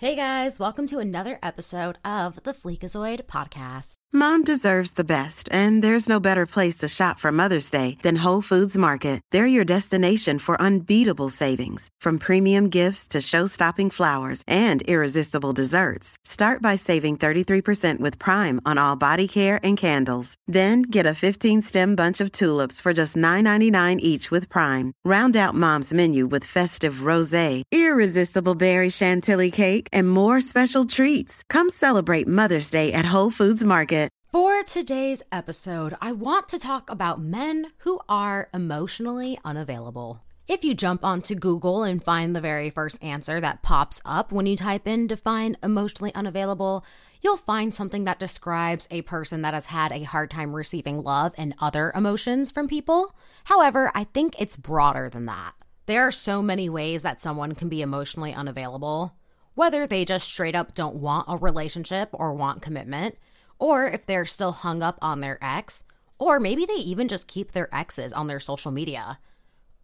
Hey guys, welcome to another episode of the Fleekazoid podcast. Mom deserves the best, and there's no better place to shop for Mother's Day than Whole Foods Market. They're your destination for unbeatable savings, from premium gifts to show-stopping flowers and irresistible desserts. Start by saving 33% with Prime on all body care and candles. Then get a 15-stem bunch of tulips for just $9.99 each with Prime. Round out Mom's menu with festive rosé, irresistible berry chantilly cake, and more special treats. Come celebrate Mother's Day at Whole Foods Market. For today's episode, I want to talk about men who are emotionally unavailable. If you jump onto Google and find the very first answer that pops up when you type in define emotionally unavailable, you'll find something that describes a person that has had a hard time receiving love and other emotions from people. However, I think it's broader than that. There are so many ways that someone can be emotionally unavailable, whether they just straight up don't want a relationship or want commitment or if they're still hung up on their ex, or maybe they even just keep their exes on their social media.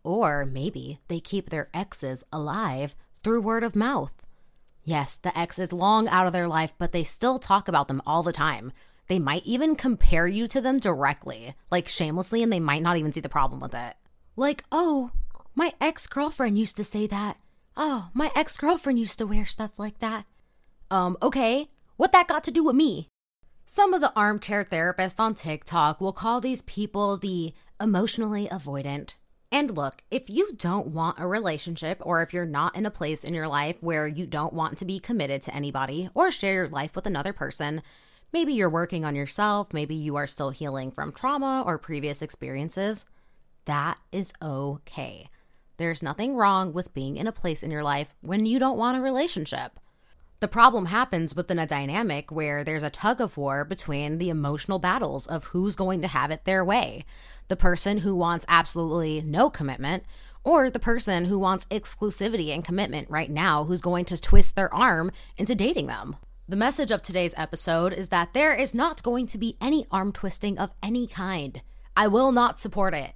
Or maybe they keep their exes alive through word of mouth. Yes, the ex is long out of their life, but they still talk about them all the time. They might even compare you to them directly, like shamelessly, and they might not even see the problem with it. Like, oh, my ex girlfriend used to say that. Oh, my ex girlfriend used to wear stuff like that. Um, okay, what that got to do with me? Some of the armchair therapists on TikTok will call these people the emotionally avoidant. And look, if you don't want a relationship or if you're not in a place in your life where you don't want to be committed to anybody or share your life with another person, maybe you're working on yourself, maybe you are still healing from trauma or previous experiences, that is okay. There's nothing wrong with being in a place in your life when you don't want a relationship. The problem happens within a dynamic where there's a tug of war between the emotional battles of who's going to have it their way the person who wants absolutely no commitment, or the person who wants exclusivity and commitment right now who's going to twist their arm into dating them. The message of today's episode is that there is not going to be any arm twisting of any kind. I will not support it.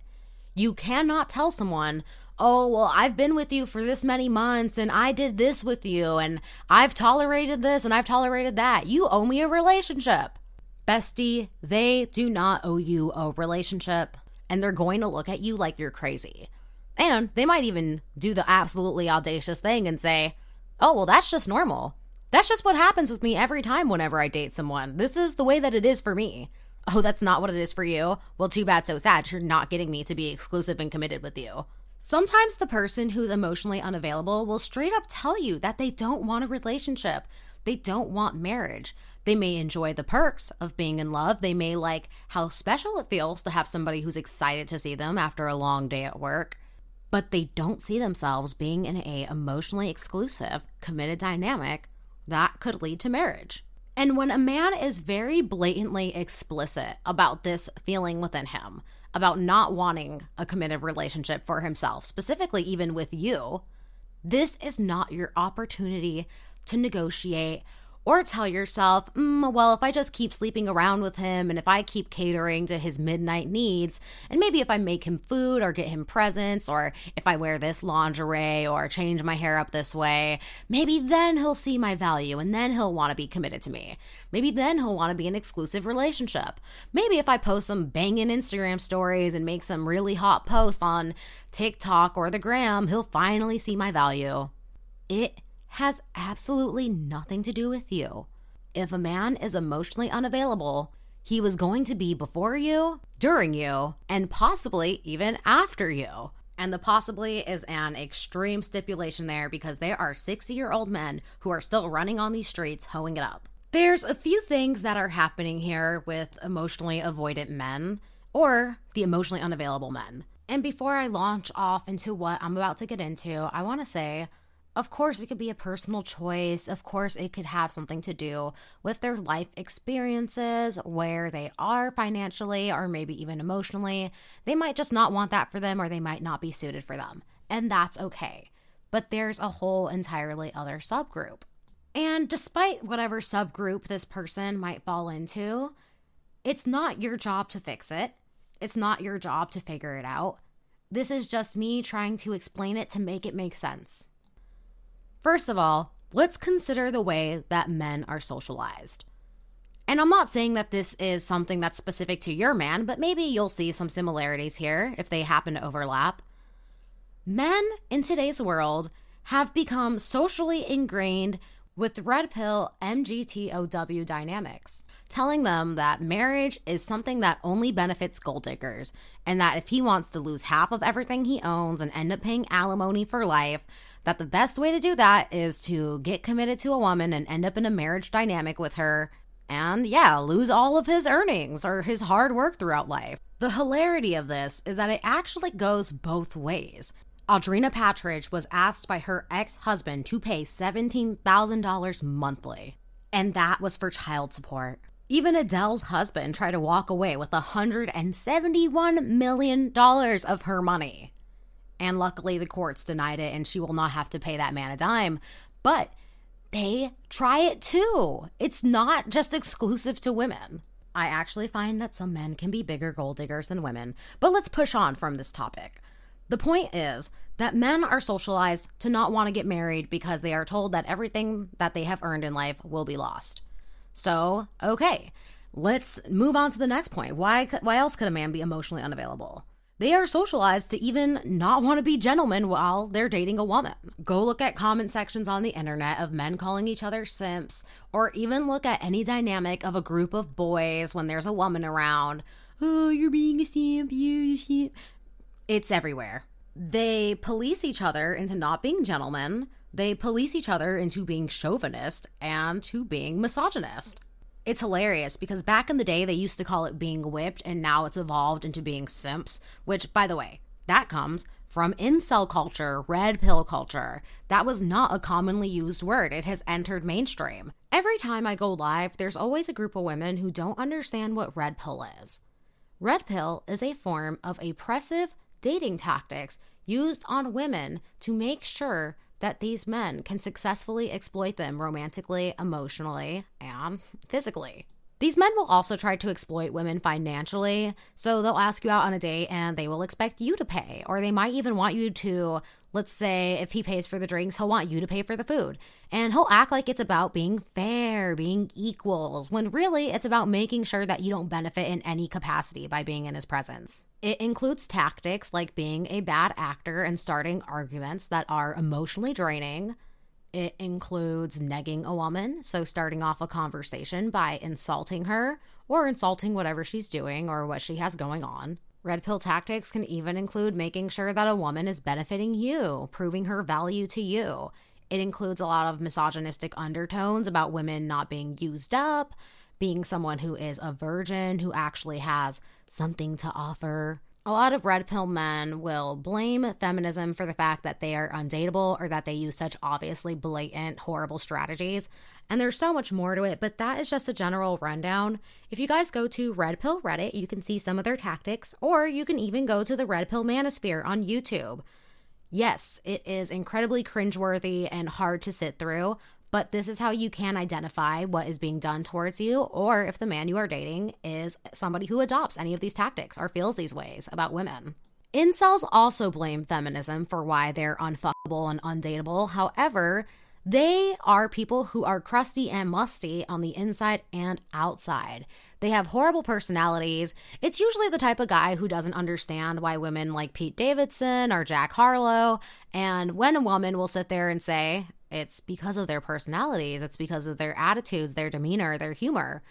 You cannot tell someone, oh, well, I've been with you for this many months and I did this with you and I've tolerated this and I've tolerated that. You owe me a relationship. Bestie, they do not owe you a relationship and they're going to look at you like you're crazy. And they might even do the absolutely audacious thing and say, oh, well, that's just normal. That's just what happens with me every time whenever I date someone. This is the way that it is for me. Oh, that's not what it is for you? Well, too bad, so sad. You're not getting me to be exclusive and committed with you. Sometimes the person who's emotionally unavailable will straight up tell you that they don't want a relationship. They don't want marriage. They may enjoy the perks of being in love. They may like how special it feels to have somebody who's excited to see them after a long day at work. But they don't see themselves being in a emotionally exclusive, committed dynamic that could lead to marriage. And when a man is very blatantly explicit about this feeling within him, about not wanting a committed relationship for himself, specifically even with you, this is not your opportunity to negotiate or tell yourself, mm, well, if I just keep sleeping around with him and if I keep catering to his midnight needs, and maybe if I make him food or get him presents, or if I wear this lingerie or change my hair up this way, maybe then he'll see my value and then he'll want to be committed to me. Maybe then he'll want to be an exclusive relationship. Maybe if I post some banging Instagram stories and make some really hot posts on TikTok or the gram, he'll finally see my value. It has absolutely nothing to do with you. If a man is emotionally unavailable, he was going to be before you, during you, and possibly even after you. And the possibly is an extreme stipulation there because there are 60 year old men who are still running on these streets hoeing it up. There's a few things that are happening here with emotionally avoidant men or the emotionally unavailable men. And before I launch off into what I'm about to get into, I want to say of course, it could be a personal choice. Of course, it could have something to do with their life experiences, where they are financially or maybe even emotionally. They might just not want that for them or they might not be suited for them. And that's okay. But there's a whole entirely other subgroup. And despite whatever subgroup this person might fall into, it's not your job to fix it. It's not your job to figure it out. This is just me trying to explain it to make it make sense. First of all, let's consider the way that men are socialized. And I'm not saying that this is something that's specific to your man, but maybe you'll see some similarities here if they happen to overlap. Men in today's world have become socially ingrained with red pill MGTOW dynamics, telling them that marriage is something that only benefits gold diggers, and that if he wants to lose half of everything he owns and end up paying alimony for life, that the best way to do that is to get committed to a woman and end up in a marriage dynamic with her and yeah, lose all of his earnings or his hard work throughout life. The hilarity of this is that it actually goes both ways. Audrina Patridge was asked by her ex husband to pay $17,000 monthly, and that was for child support. Even Adele's husband tried to walk away with $171 million of her money. And luckily, the courts denied it, and she will not have to pay that man a dime. But they try it too. It's not just exclusive to women. I actually find that some men can be bigger gold diggers than women, but let's push on from this topic. The point is that men are socialized to not want to get married because they are told that everything that they have earned in life will be lost. So, okay, let's move on to the next point. Why, why else could a man be emotionally unavailable? They are socialized to even not want to be gentlemen while they're dating a woman. Go look at comment sections on the internet of men calling each other simps, or even look at any dynamic of a group of boys when there's a woman around. Oh, you're being a simp, you simp. It's everywhere. They police each other into not being gentlemen. They police each other into being chauvinist and to being misogynist. It's hilarious because back in the day, they used to call it being whipped, and now it's evolved into being simps, which, by the way, that comes from incel culture, red pill culture. That was not a commonly used word. It has entered mainstream. Every time I go live, there's always a group of women who don't understand what red pill is. Red pill is a form of oppressive dating tactics used on women to make sure that these men can successfully exploit them romantically, emotionally, and physically. These men will also try to exploit women financially, so they'll ask you out on a date and they will expect you to pay, or they might even want you to Let's say if he pays for the drinks, he'll want you to pay for the food. And he'll act like it's about being fair, being equals, when really it's about making sure that you don't benefit in any capacity by being in his presence. It includes tactics like being a bad actor and starting arguments that are emotionally draining. It includes negging a woman, so starting off a conversation by insulting her or insulting whatever she's doing or what she has going on. Red pill tactics can even include making sure that a woman is benefiting you, proving her value to you. It includes a lot of misogynistic undertones about women not being used up, being someone who is a virgin who actually has something to offer. A lot of red pill men will blame feminism for the fact that they are undateable or that they use such obviously blatant, horrible strategies. And there's so much more to it, but that is just a general rundown. If you guys go to Red Pill Reddit, you can see some of their tactics, or you can even go to the Red Pill Manosphere on YouTube. Yes, it is incredibly cringeworthy and hard to sit through, but this is how you can identify what is being done towards you, or if the man you are dating is somebody who adopts any of these tactics or feels these ways about women. Incels also blame feminism for why they're unfuckable and undateable. However, they are people who are crusty and musty on the inside and outside. They have horrible personalities. It's usually the type of guy who doesn't understand why women like Pete Davidson or Jack Harlow. And when a woman will sit there and say, it's because of their personalities, it's because of their attitudes, their demeanor, their humor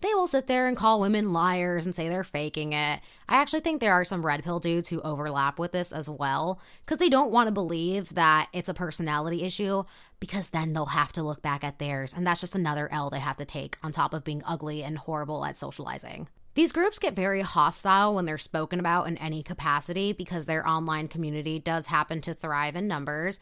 they will sit there and call women liars and say they're faking it. I actually think there are some red pill dudes who overlap with this as well because they don't want to believe that it's a personality issue because then they'll have to look back at theirs. And that's just another L they have to take on top of being ugly and horrible at socializing. These groups get very hostile when they're spoken about in any capacity because their online community does happen to thrive in numbers,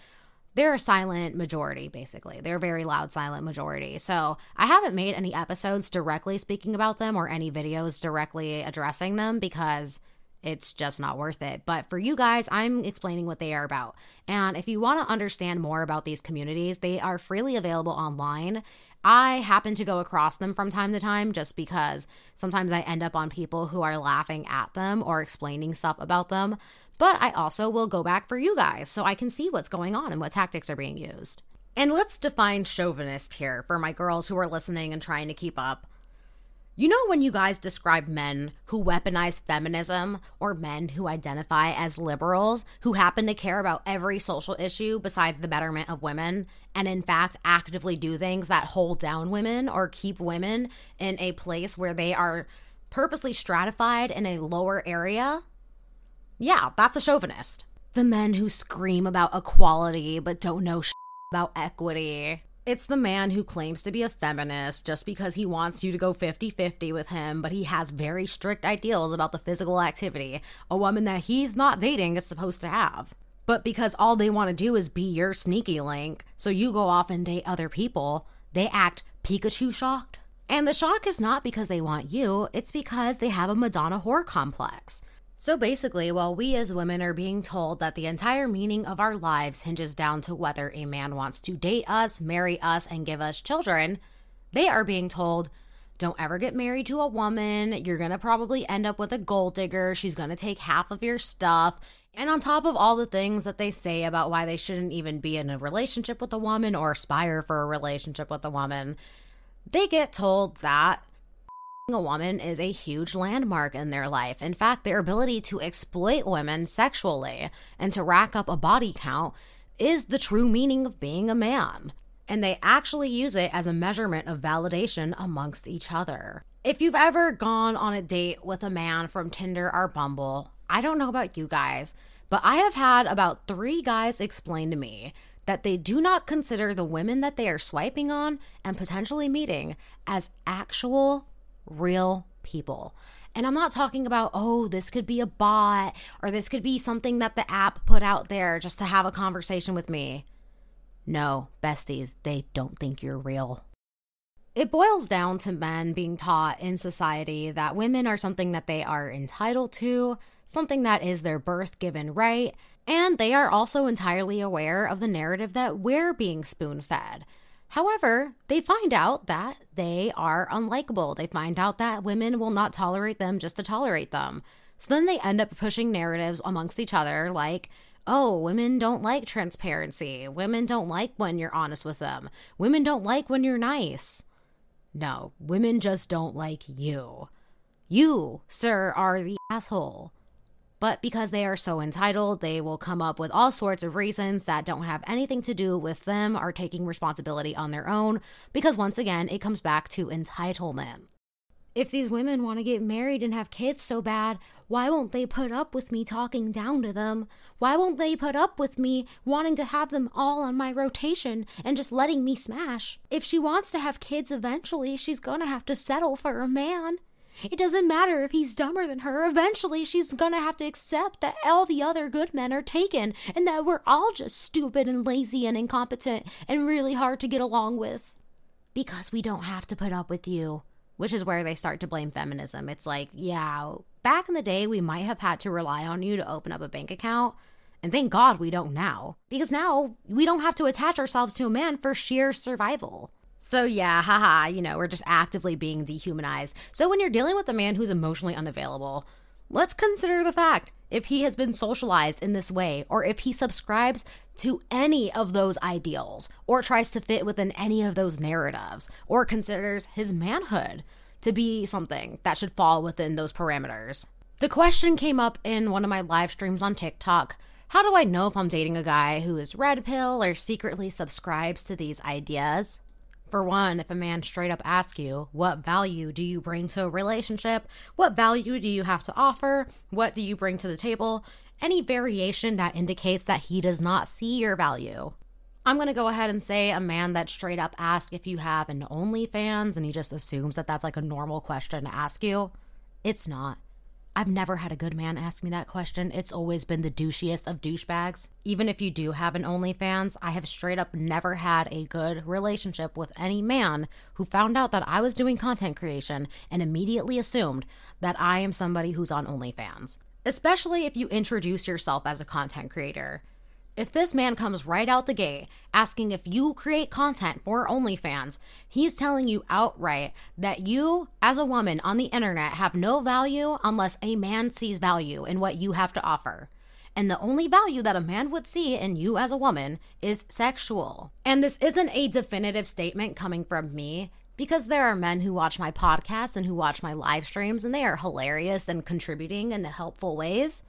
they're a silent majority, basically. They're a very loud, silent majority. So I haven't made any episodes directly speaking about them or any videos directly addressing them because it's just not worth it. But for you guys, I'm explaining what they are about. And if you want to understand more about these communities, they are freely available online. I happen to go across them from time to time just because sometimes I end up on people who are laughing at them or explaining stuff about them but I also will go back for you guys so I can see what's going on and what tactics are being used. And let's define chauvinist here for my girls who are listening and trying to keep up. You know, when you guys describe men who weaponize feminism or men who identify as liberals who happen to care about every social issue besides the betterment of women, and in fact actively do things that hold down women or keep women in a place where they are purposely stratified in a lower area? Yeah, that's a chauvinist. The men who scream about equality but don't know about equity. It's the man who claims to be a feminist just because he wants you to go 50 50 with him, but he has very strict ideals about the physical activity a woman that he's not dating is supposed to have. But because all they want to do is be your sneaky link, so you go off and date other people, they act Pikachu shocked. And the shock is not because they want you, it's because they have a Madonna whore complex. So basically, while we as women are being told that the entire meaning of our lives hinges down to whether a man wants to date us, marry us, and give us children, they are being told, don't ever get married to a woman. You're going to probably end up with a gold digger. She's going to take half of your stuff. And on top of all the things that they say about why they shouldn't even be in a relationship with a woman or aspire for a relationship with a woman, they get told that a woman is a huge landmark in their life. In fact, their ability to exploit women sexually and to rack up a body count is the true meaning of being a man. And they actually use it as a measurement of validation amongst each other. If you've ever gone on a date with a man from Tinder or Bumble, I don't know about you guys, but I have had about three guys explain to me that they do not consider the women that they are swiping on and potentially meeting as actual real people. And I'm not talking about, oh, this could be a bot or this could be something that the app put out there just to have a conversation with me. No, besties, they don't think you're real. It boils down to men being taught in society that women are something that they are entitled to, something that is their birth given right, and they are also entirely aware of the narrative that we're being spoon fed. However, they find out that they are unlikable. They find out that women will not tolerate them just to tolerate them. So then they end up pushing narratives amongst each other like, oh, women don't like transparency. Women don't like when you're honest with them. Women don't like when you're nice. No, women just don't like you. You, sir, are the asshole. But because they are so entitled, they will come up with all sorts of reasons that don't have anything to do with them or taking responsibility on their own, because once again, it comes back to entitlement. If these women want to get married and have kids so bad, why won't they put up with me talking down to them? Why won't they put up with me wanting to have them all on my rotation and just letting me smash? If she wants to have kids eventually, she's gonna have to settle for a man. It doesn't matter if he's dumber than her. Eventually, she's gonna have to accept that all the other good men are taken and that we're all just stupid and lazy and incompetent and really hard to get along with. Because we don't have to put up with you. Which is where they start to blame feminism. It's like, yeah, back in the day, we might have had to rely on you to open up a bank account. And thank God we don't now. Because now we don't have to attach ourselves to a man for sheer survival. So, yeah, haha, you know, we're just actively being dehumanized. So, when you're dealing with a man who's emotionally unavailable, let's consider the fact if he has been socialized in this way, or if he subscribes to any of those ideals, or tries to fit within any of those narratives, or considers his manhood to be something that should fall within those parameters. The question came up in one of my live streams on TikTok. How do I know if I'm dating a guy who is red pill or secretly subscribes to these ideas? For one, if a man straight up asks you, What value do you bring to a relationship? What value do you have to offer? What do you bring to the table? Any variation that indicates that he does not see your value. I'm going to go ahead and say a man that straight up asks if you have an OnlyFans and he just assumes that that's like a normal question to ask you. It's not. I've never had a good man ask me that question. It's always been the douchiest of douchebags. Even if you do have an OnlyFans, I have straight up never had a good relationship with any man who found out that I was doing content creation and immediately assumed that I am somebody who's on OnlyFans. Especially if you introduce yourself as a content creator. If this man comes right out the gate asking if you create content for OnlyFans, he's telling you outright that you, as a woman on the internet, have no value unless a man sees value in what you have to offer. and the only value that a man would see in you as a woman is sexual. And this isn't a definitive statement coming from me because there are men who watch my podcast and who watch my live streams and they are hilarious and contributing in helpful ways.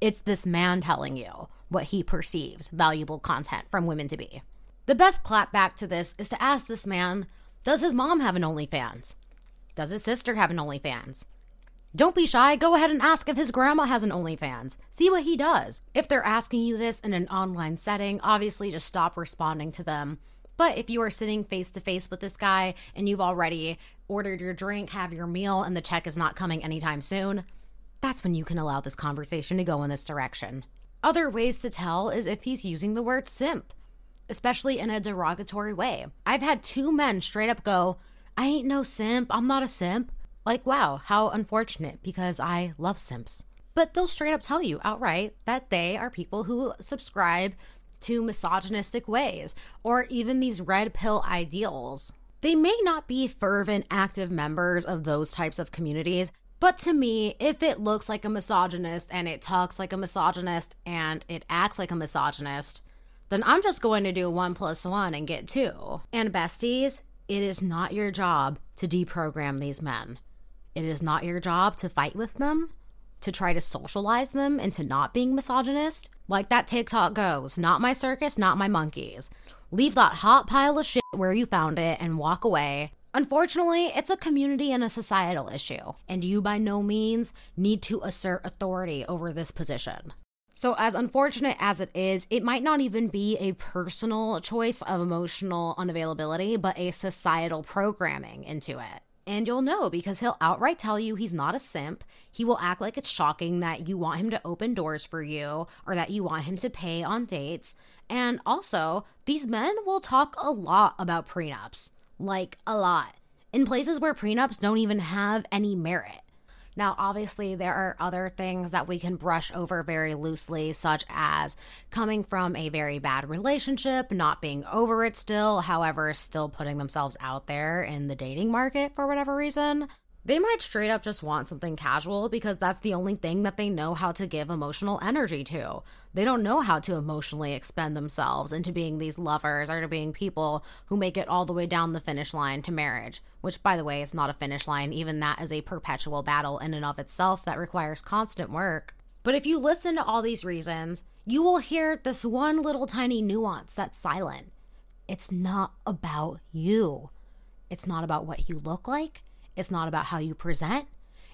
It's this man telling you what he perceives valuable content from women to be. The best clapback to this is to ask this man Does his mom have an OnlyFans? Does his sister have an OnlyFans? Don't be shy. Go ahead and ask if his grandma has an OnlyFans. See what he does. If they're asking you this in an online setting, obviously just stop responding to them. But if you are sitting face to face with this guy and you've already ordered your drink, have your meal, and the check is not coming anytime soon, that's when you can allow this conversation to go in this direction. Other ways to tell is if he's using the word simp, especially in a derogatory way. I've had two men straight up go, I ain't no simp, I'm not a simp. Like, wow, how unfortunate because I love simps. But they'll straight up tell you outright that they are people who subscribe to misogynistic ways or even these red pill ideals. They may not be fervent, active members of those types of communities, but to me, if it looks like a misogynist and it talks like a misogynist and it acts like a misogynist, then I'm just going to do one plus one and get two. And besties, it is not your job to deprogram these men. It is not your job to fight with them, to try to socialize them into not being misogynist. Like that TikTok goes not my circus, not my monkeys. Leave that hot pile of shit where you found it and walk away. Unfortunately, it's a community and a societal issue, and you by no means need to assert authority over this position. So, as unfortunate as it is, it might not even be a personal choice of emotional unavailability, but a societal programming into it. And you'll know because he'll outright tell you he's not a simp. He will act like it's shocking that you want him to open doors for you or that you want him to pay on dates. And also, these men will talk a lot about prenups like a lot in places where prenups don't even have any merit. Now, obviously, there are other things that we can brush over very loosely, such as coming from a very bad relationship, not being over it still, however, still putting themselves out there in the dating market for whatever reason. They might straight up just want something casual because that's the only thing that they know how to give emotional energy to. They don't know how to emotionally expend themselves into being these lovers or to being people who make it all the way down the finish line to marriage, which, by the way, is not a finish line. Even that is a perpetual battle in and of itself that requires constant work. But if you listen to all these reasons, you will hear this one little tiny nuance that's silent. It's not about you. It's not about what you look like. It's not about how you present,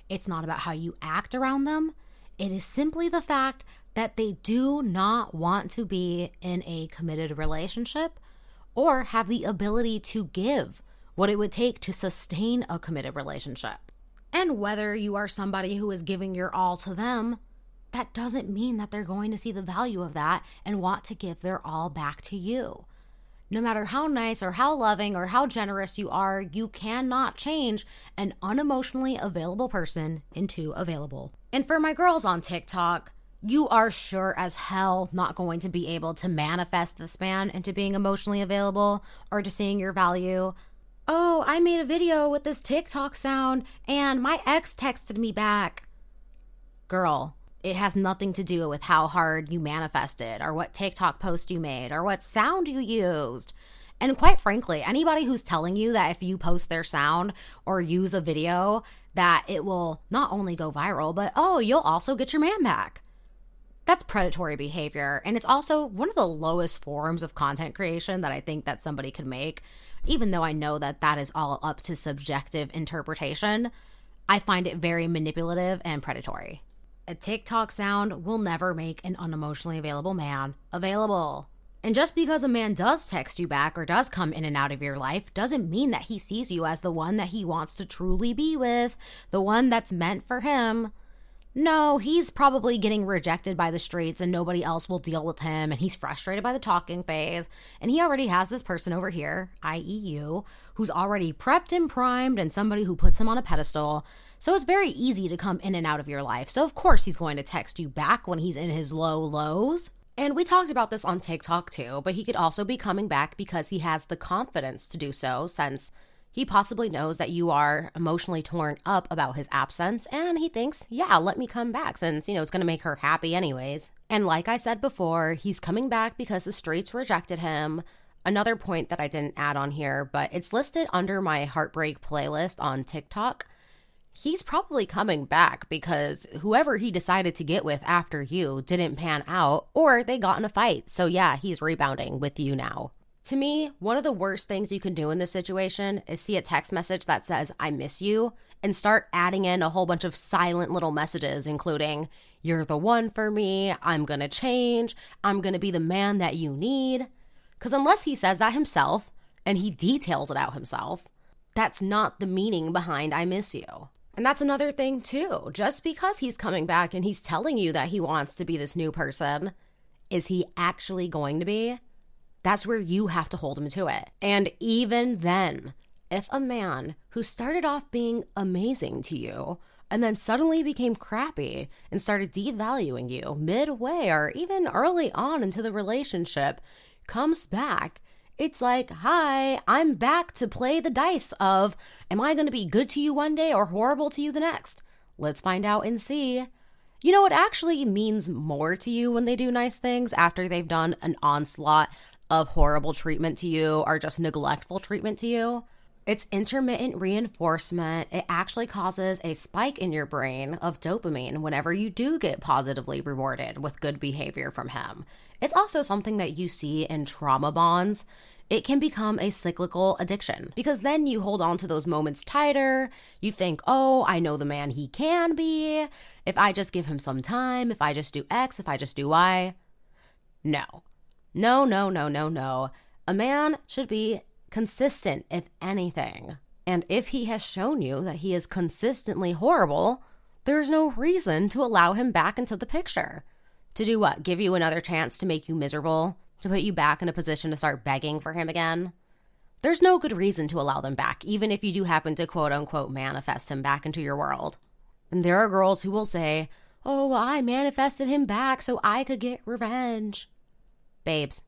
it's not about how you act around them. It is simply the fact that they do not want to be in a committed relationship or have the ability to give what it would take to sustain a committed relationship. And whether you are somebody who is giving your all to them, that doesn't mean that they're going to see the value of that and want to give their all back to you. No matter how nice or how loving or how generous you are, you cannot change an unemotionally available person into available. And for my girls on TikTok, you are sure as hell not going to be able to manifest this man into being emotionally available or to seeing your value. Oh, I made a video with this TikTok sound and my ex texted me back. Girl, it has nothing to do with how hard you manifested or what TikTok post you made or what sound you used. And quite frankly, anybody who's telling you that if you post their sound or use a video, that it will not only go viral, but oh, you'll also get your man back. That's predatory behavior. And it's also one of the lowest forms of content creation that I think that somebody could make. Even though I know that that is all up to subjective interpretation, I find it very manipulative and predatory. A TikTok sound will never make an unemotionally available man available. And just because a man does text you back or does come in and out of your life doesn't mean that he sees you as the one that he wants to truly be with, the one that's meant for him. No, he's probably getting rejected by the streets and nobody else will deal with him and he's frustrated by the talking phase. And he already has this person over here, i.e., you, who's already prepped and primed and somebody who puts him on a pedestal. So it's very easy to come in and out of your life. So, of course, he's going to text you back when he's in his low lows. And we talked about this on TikTok too, but he could also be coming back because he has the confidence to do so since He possibly knows that you are emotionally torn up about his absence, and he thinks, yeah, let me come back since, you know, it's gonna make her happy anyways. And like I said before, he's coming back because the streets rejected him. Another point that I didn't add on here, but it's listed under my heartbreak playlist on TikTok. He's probably coming back because whoever he decided to get with after you didn't pan out or they got in a fight. So, yeah, he's rebounding with you now. To me, one of the worst things you can do in this situation is see a text message that says, I miss you, and start adding in a whole bunch of silent little messages, including, You're the one for me, I'm gonna change, I'm gonna be the man that you need. Because unless he says that himself and he details it out himself, that's not the meaning behind I miss you. And that's another thing, too. Just because he's coming back and he's telling you that he wants to be this new person, is he actually going to be? That's where you have to hold him to it. And even then, if a man who started off being amazing to you and then suddenly became crappy and started devaluing you midway or even early on into the relationship comes back, it's like, hi, I'm back to play the dice of, am I going to be good to you one day or horrible to you the next? Let's find out and see. You know, it actually means more to you when they do nice things after they've done an onslaught of horrible treatment to you or just neglectful treatment to you. It's intermittent reinforcement. It actually causes a spike in your brain of dopamine whenever you do get positively rewarded with good behavior from him. It's also something that you see in trauma bonds. It can become a cyclical addiction because then you hold on to those moments tighter. You think, oh, I know the man he can be. If I just give him some time, if I just do X, if I just do Y. No, no, no, no, no, no. A man should be consistent, if anything. And if he has shown you that he is consistently horrible, there's no reason to allow him back into the picture. To do what? Give you another chance to make you miserable? To put you back in a position to start begging for him again? There's no good reason to allow them back, even if you do happen to quote unquote manifest him back into your world. And there are girls who will say, Oh, well, I manifested him back so I could get revenge. Babes,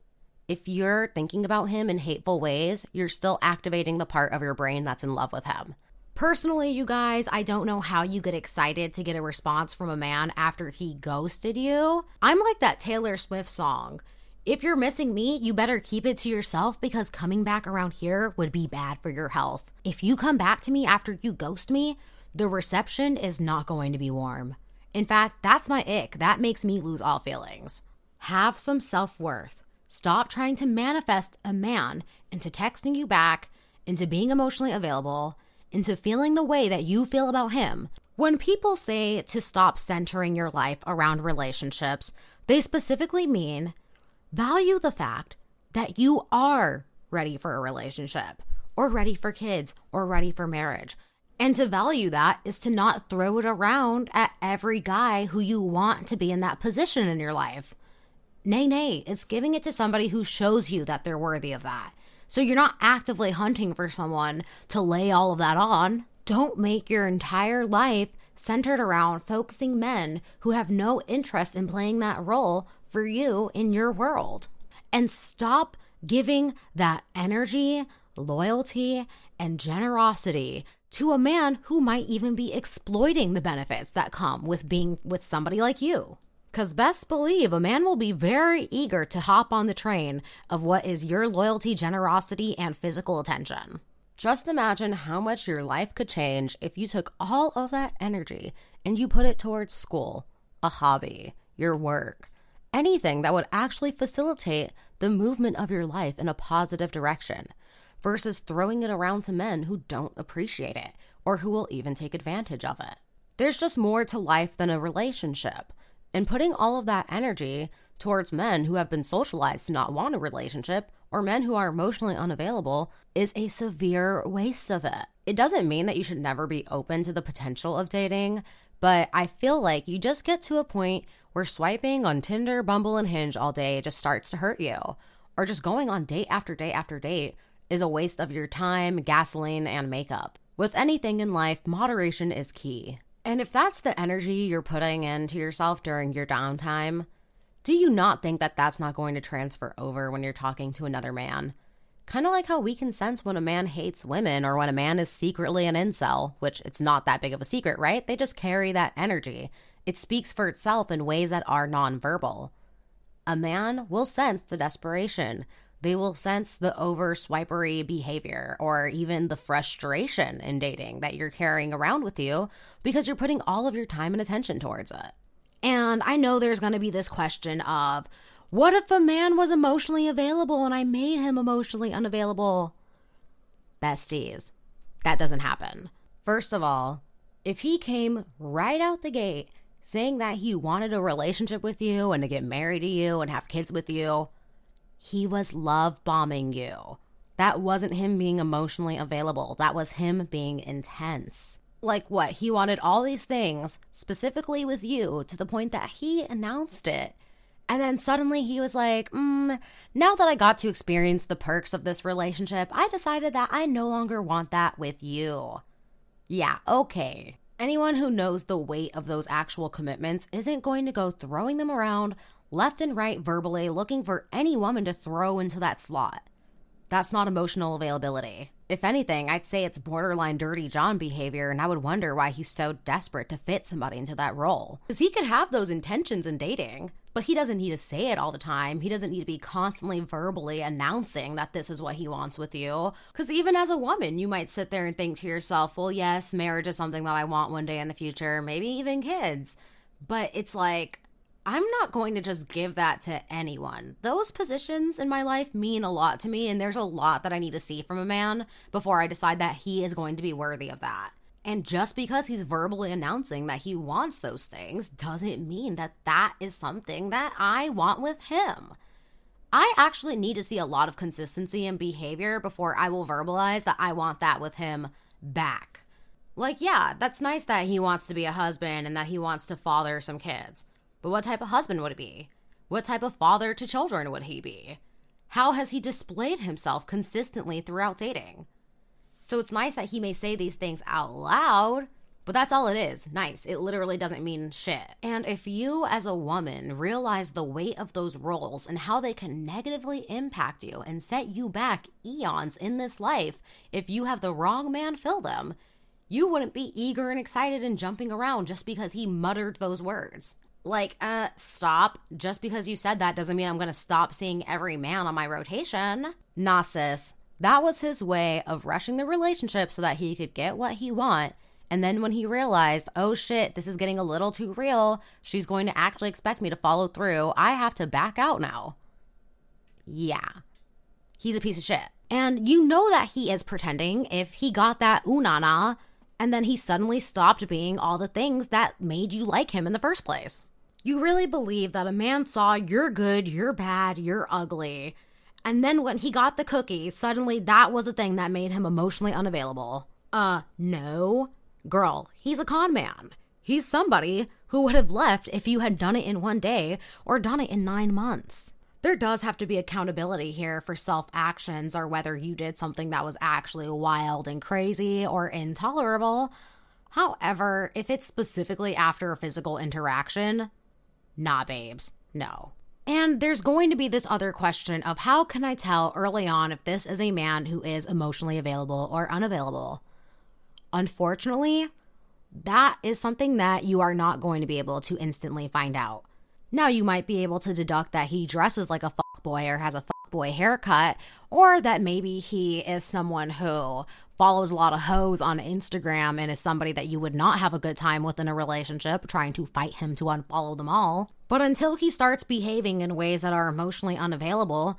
if you're thinking about him in hateful ways, you're still activating the part of your brain that's in love with him. Personally, you guys, I don't know how you get excited to get a response from a man after he ghosted you. I'm like that Taylor Swift song. If you're missing me, you better keep it to yourself because coming back around here would be bad for your health. If you come back to me after you ghost me, the reception is not going to be warm. In fact, that's my ick. That makes me lose all feelings. Have some self worth. Stop trying to manifest a man into texting you back, into being emotionally available, into feeling the way that you feel about him. When people say to stop centering your life around relationships, they specifically mean value the fact that you are ready for a relationship, or ready for kids, or ready for marriage. And to value that is to not throw it around at every guy who you want to be in that position in your life. Nay, nay, it's giving it to somebody who shows you that they're worthy of that. So you're not actively hunting for someone to lay all of that on. Don't make your entire life centered around focusing men who have no interest in playing that role for you in your world. And stop giving that energy, loyalty, and generosity to a man who might even be exploiting the benefits that come with being with somebody like you. Because best believe a man will be very eager to hop on the train of what is your loyalty, generosity, and physical attention. Just imagine how much your life could change if you took all of that energy and you put it towards school, a hobby, your work, anything that would actually facilitate the movement of your life in a positive direction versus throwing it around to men who don't appreciate it or who will even take advantage of it. There's just more to life than a relationship. And putting all of that energy towards men who have been socialized to not want a relationship or men who are emotionally unavailable is a severe waste of it. It doesn't mean that you should never be open to the potential of dating, but I feel like you just get to a point where swiping on Tinder, Bumble, and Hinge all day just starts to hurt you. Or just going on date after date after date is a waste of your time, gasoline, and makeup. With anything in life, moderation is key. And if that's the energy you're putting into yourself during your downtime, do you not think that that's not going to transfer over when you're talking to another man? Kind of like how we can sense when a man hates women or when a man is secretly an incel, which it's not that big of a secret, right? They just carry that energy. It speaks for itself in ways that are nonverbal. A man will sense the desperation. They will sense the over swipery behavior or even the frustration in dating that you're carrying around with you because you're putting all of your time and attention towards it. And I know there's going to be this question of, what if a man was emotionally available and I made him emotionally unavailable? Besties, that doesn't happen. First of all, if he came right out the gate saying that he wanted a relationship with you and to get married to you and have kids with you, he was love bombing you. That wasn't him being emotionally available. That was him being intense. Like what? He wanted all these things specifically with you to the point that he announced it and then suddenly he was like, mm, now that I got to experience the perks of this relationship, I decided that I no longer want that with you. Yeah, okay. Anyone who knows the weight of those actual commitments isn't going to go throwing them around left and right verbally looking for any woman to throw into that slot. That's not emotional availability. If anything, I'd say it's borderline dirty John behavior, and I would wonder why he's so desperate to fit somebody into that role. Because he could have those intentions in dating, but he doesn't need to say it all the time. He doesn't need to be constantly verbally announcing that this is what he wants with you. Because even as a woman, you might sit there and think to yourself, well, yes, marriage is something that I want one day in the future, maybe even kids. But it's like, I'm not going to just give that to anyone. Those positions in my life mean a lot to me, and there's a lot that I need to see from a man before I decide that he is going to be worthy of that. And just because he's verbally announcing that he wants those things doesn't mean that that is something that I want with him. I actually need to see a lot of consistency in behavior before I will verbalize that I want that with him back. Like, yeah, that's nice that he wants to be a husband and that he wants to father some kids. But what type of husband would he be? What type of father to children would he be? How has he displayed himself consistently throughout dating? So it's nice that he may say these things out loud, but that's all it is. Nice. It literally doesn't mean shit. And if you, as a woman, realize the weight of those roles and how they can negatively impact you and set you back eons in this life if you have the wrong man fill them, you wouldn't be eager and excited and jumping around just because he muttered those words. Like, uh, stop. Just because you said that doesn't mean I'm gonna stop seeing every man on my rotation. Nah, sis. That was his way of rushing the relationship so that he could get what he want. And then when he realized, oh shit, this is getting a little too real, she's going to actually expect me to follow through, I have to back out now. Yeah. He's a piece of shit. And you know that he is pretending if he got that unana and then he suddenly stopped being all the things that made you like him in the first place. You really believe that a man saw you're good, you're bad, you're ugly, and then when he got the cookie, suddenly that was the thing that made him emotionally unavailable. Uh, no. Girl, he's a con man. He's somebody who would have left if you had done it in one day or done it in nine months. There does have to be accountability here for self actions or whether you did something that was actually wild and crazy or intolerable. However, if it's specifically after a physical interaction, nah, babes, no. And there's going to be this other question of how can I tell early on if this is a man who is emotionally available or unavailable? Unfortunately, that is something that you are not going to be able to instantly find out. Now, you might be able to deduct that he dresses like a boy or has a boy haircut, or that maybe he is someone who follows a lot of hoes on Instagram and is somebody that you would not have a good time with in a relationship, trying to fight him to unfollow them all. But until he starts behaving in ways that are emotionally unavailable,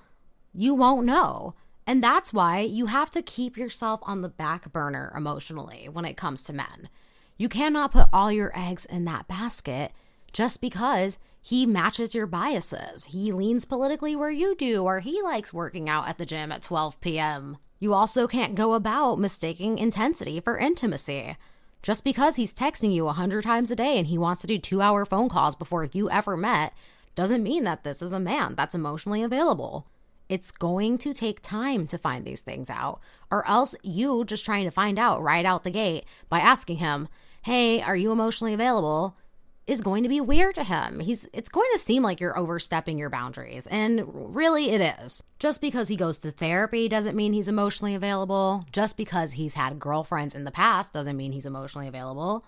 you won't know. And that's why you have to keep yourself on the back burner emotionally when it comes to men. You cannot put all your eggs in that basket just because he matches your biases. He leans politically where you do, or he likes working out at the gym at 12 p.m. You also can't go about mistaking intensity for intimacy. Just because he's texting you a hundred times a day and he wants to do two hour phone calls before you ever met doesn't mean that this is a man that's emotionally available. It's going to take time to find these things out, or else you just trying to find out right out the gate by asking him, Hey, are you emotionally available? Is going to be weird to him. He's it's going to seem like you're overstepping your boundaries, and really it is. Just because he goes to therapy doesn't mean he's emotionally available. Just because he's had girlfriends in the past doesn't mean he's emotionally available.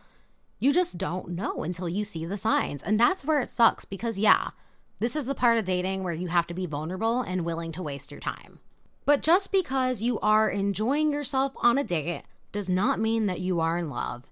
You just don't know until you see the signs. And that's where it sucks because yeah, this is the part of dating where you have to be vulnerable and willing to waste your time. But just because you are enjoying yourself on a date does not mean that you are in love.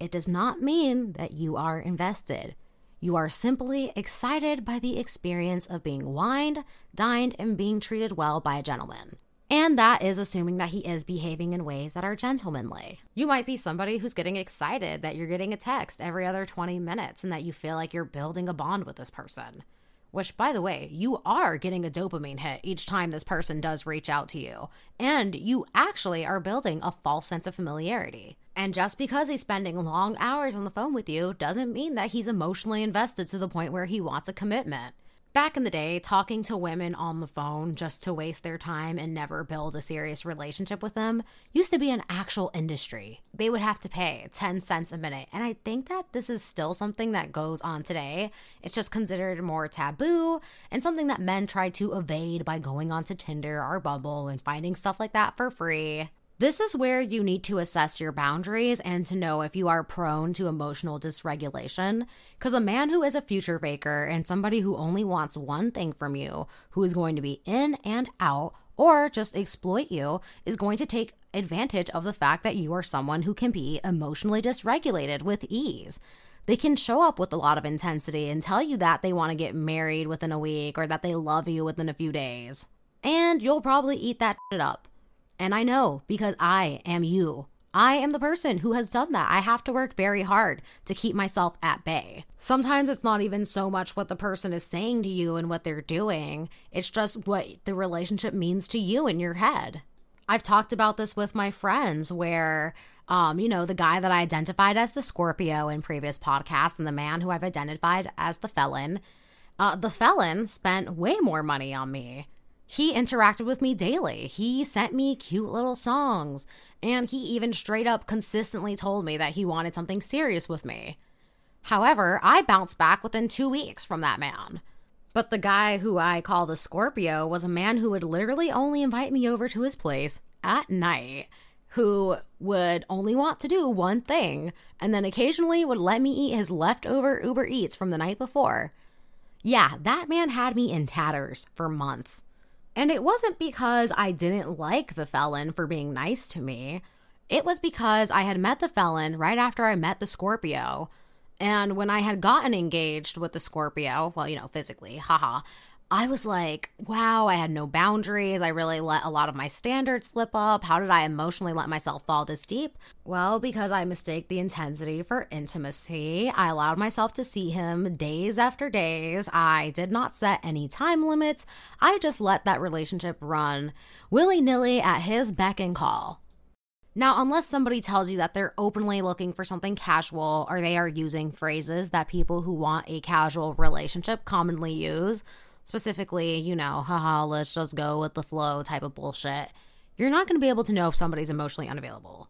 It does not mean that you are invested. You are simply excited by the experience of being wined, dined, and being treated well by a gentleman. And that is assuming that he is behaving in ways that are gentlemanly. You might be somebody who's getting excited that you're getting a text every other 20 minutes and that you feel like you're building a bond with this person. Which, by the way, you are getting a dopamine hit each time this person does reach out to you. And you actually are building a false sense of familiarity. And just because he's spending long hours on the phone with you doesn't mean that he's emotionally invested to the point where he wants a commitment. Back in the day, talking to women on the phone just to waste their time and never build a serious relationship with them used to be an actual industry. They would have to pay 10 cents a minute. And I think that this is still something that goes on today. It's just considered more taboo and something that men try to evade by going onto Tinder or Bumble and finding stuff like that for free. This is where you need to assess your boundaries and to know if you are prone to emotional dysregulation. Because a man who is a future faker and somebody who only wants one thing from you, who is going to be in and out or just exploit you, is going to take advantage of the fact that you are someone who can be emotionally dysregulated with ease. They can show up with a lot of intensity and tell you that they want to get married within a week or that they love you within a few days. And you'll probably eat that shit up. And I know because I am you. I am the person who has done that. I have to work very hard to keep myself at bay. Sometimes it's not even so much what the person is saying to you and what they're doing, it's just what the relationship means to you in your head. I've talked about this with my friends where um, you know, the guy that I identified as the Scorpio in previous podcasts and the man who I've identified as the felon, uh, the felon spent way more money on me he interacted with me daily. He sent me cute little songs, and he even straight up consistently told me that he wanted something serious with me. However, I bounced back within two weeks from that man. But the guy who I call the Scorpio was a man who would literally only invite me over to his place at night, who would only want to do one thing, and then occasionally would let me eat his leftover Uber Eats from the night before. Yeah, that man had me in tatters for months. And it wasn't because I didn't like the felon for being nice to me. It was because I had met the felon right after I met the Scorpio. And when I had gotten engaged with the Scorpio, well, you know, physically, haha, I was like, wow, I had no boundaries. I really let a lot of my standards slip up. How did I emotionally let myself fall this deep? Well, because I mistake the intensity for intimacy. I allowed myself to see him days after days. I did not set any time limits. I just let that relationship run willy nilly at his beck and call. Now, unless somebody tells you that they're openly looking for something casual or they are using phrases that people who want a casual relationship commonly use, specifically, you know, haha, let's just go with the flow type of bullshit, you're not going to be able to know if somebody's emotionally unavailable.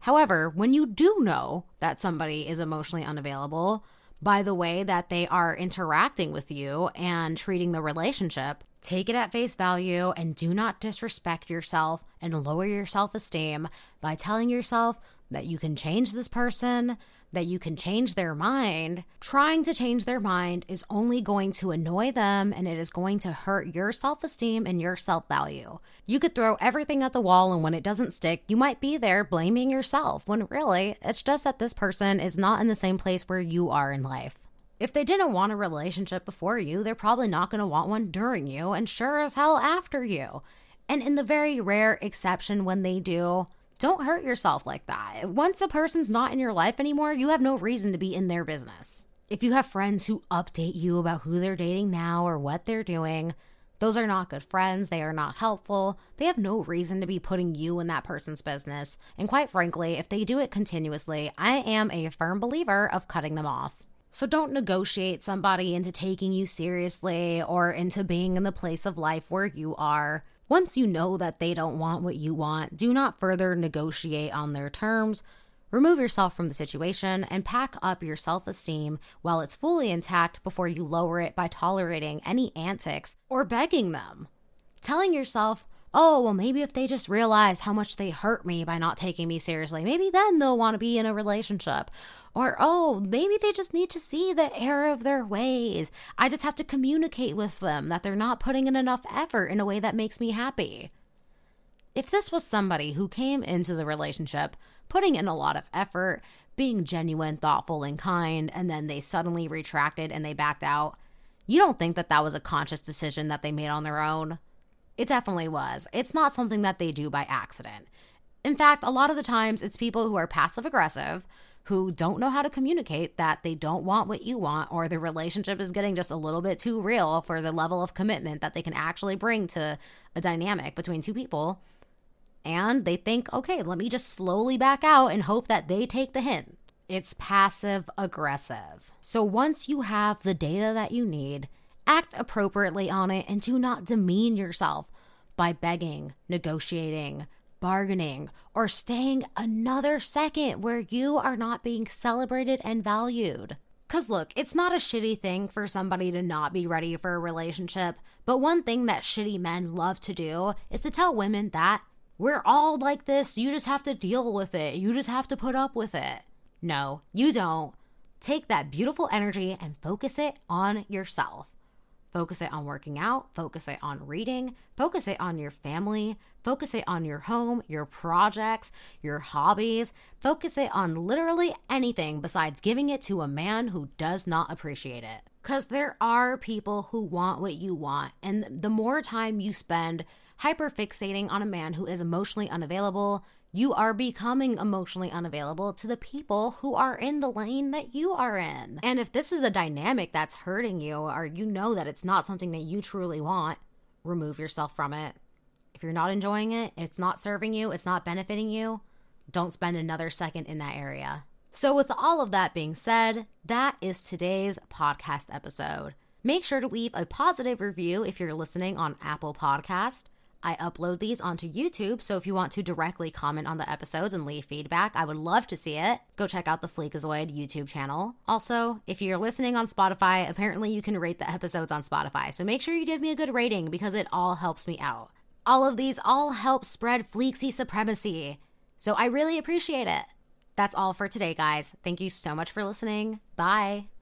However, when you do know that somebody is emotionally unavailable by the way that they are interacting with you and treating the relationship, take it at face value and do not disrespect yourself and lower your self esteem by telling yourself that you can change this person, that you can change their mind, trying to change their mind is only going to annoy them and it is going to hurt your self esteem and your self value. You could throw everything at the wall, and when it doesn't stick, you might be there blaming yourself when really it's just that this person is not in the same place where you are in life. If they didn't want a relationship before you, they're probably not going to want one during you and sure as hell after you. And in the very rare exception when they do, don't hurt yourself like that. Once a person's not in your life anymore, you have no reason to be in their business. If you have friends who update you about who they're dating now or what they're doing, those are not good friends. They are not helpful. They have no reason to be putting you in that person's business. And quite frankly, if they do it continuously, I am a firm believer of cutting them off. So don't negotiate somebody into taking you seriously or into being in the place of life where you are. Once you know that they don't want what you want, do not further negotiate on their terms. Remove yourself from the situation and pack up your self esteem while it's fully intact before you lower it by tolerating any antics or begging them. Telling yourself, oh, well, maybe if they just realize how much they hurt me by not taking me seriously, maybe then they'll want to be in a relationship. Or, oh, maybe they just need to see the error of their ways. I just have to communicate with them that they're not putting in enough effort in a way that makes me happy. If this was somebody who came into the relationship putting in a lot of effort, being genuine, thoughtful, and kind, and then they suddenly retracted and they backed out, you don't think that that was a conscious decision that they made on their own? It definitely was. It's not something that they do by accident. In fact, a lot of the times it's people who are passive aggressive, who don't know how to communicate that they don't want what you want, or the relationship is getting just a little bit too real for the level of commitment that they can actually bring to a dynamic between two people and they think, okay, let me just slowly back out and hope that they take the hint. It's passive aggressive. So once you have the data that you need, act appropriately on it and do not demean yourself by begging, negotiating, bargaining, or staying another second where you are not being celebrated and valued. Because look, it's not a shitty thing for somebody to not be ready for a relationship, but one thing that shitty men love to do is to tell women that we're all like this. You just have to deal with it. You just have to put up with it. No, you don't. Take that beautiful energy and focus it on yourself. Focus it on working out, focus it on reading, focus it on your family, focus it on your home, your projects, your hobbies, focus it on literally anything besides giving it to a man who does not appreciate it. Because there are people who want what you want, and the more time you spend hyperfixating on a man who is emotionally unavailable, you are becoming emotionally unavailable to the people who are in the lane that you are in. And if this is a dynamic that's hurting you, or you know that it's not something that you truly want, remove yourself from it. If you're not enjoying it, it's not serving you, it's not benefiting you, don't spend another second in that area. So, with all of that being said, that is today's podcast episode. Make sure to leave a positive review if you're listening on Apple Podcast. I upload these onto YouTube, so if you want to directly comment on the episodes and leave feedback, I would love to see it. Go check out the Fleekazoid YouTube channel. Also, if you're listening on Spotify, apparently you can rate the episodes on Spotify, so make sure you give me a good rating because it all helps me out. All of these all help spread Fleeksy supremacy, so I really appreciate it. That's all for today, guys. Thank you so much for listening. Bye.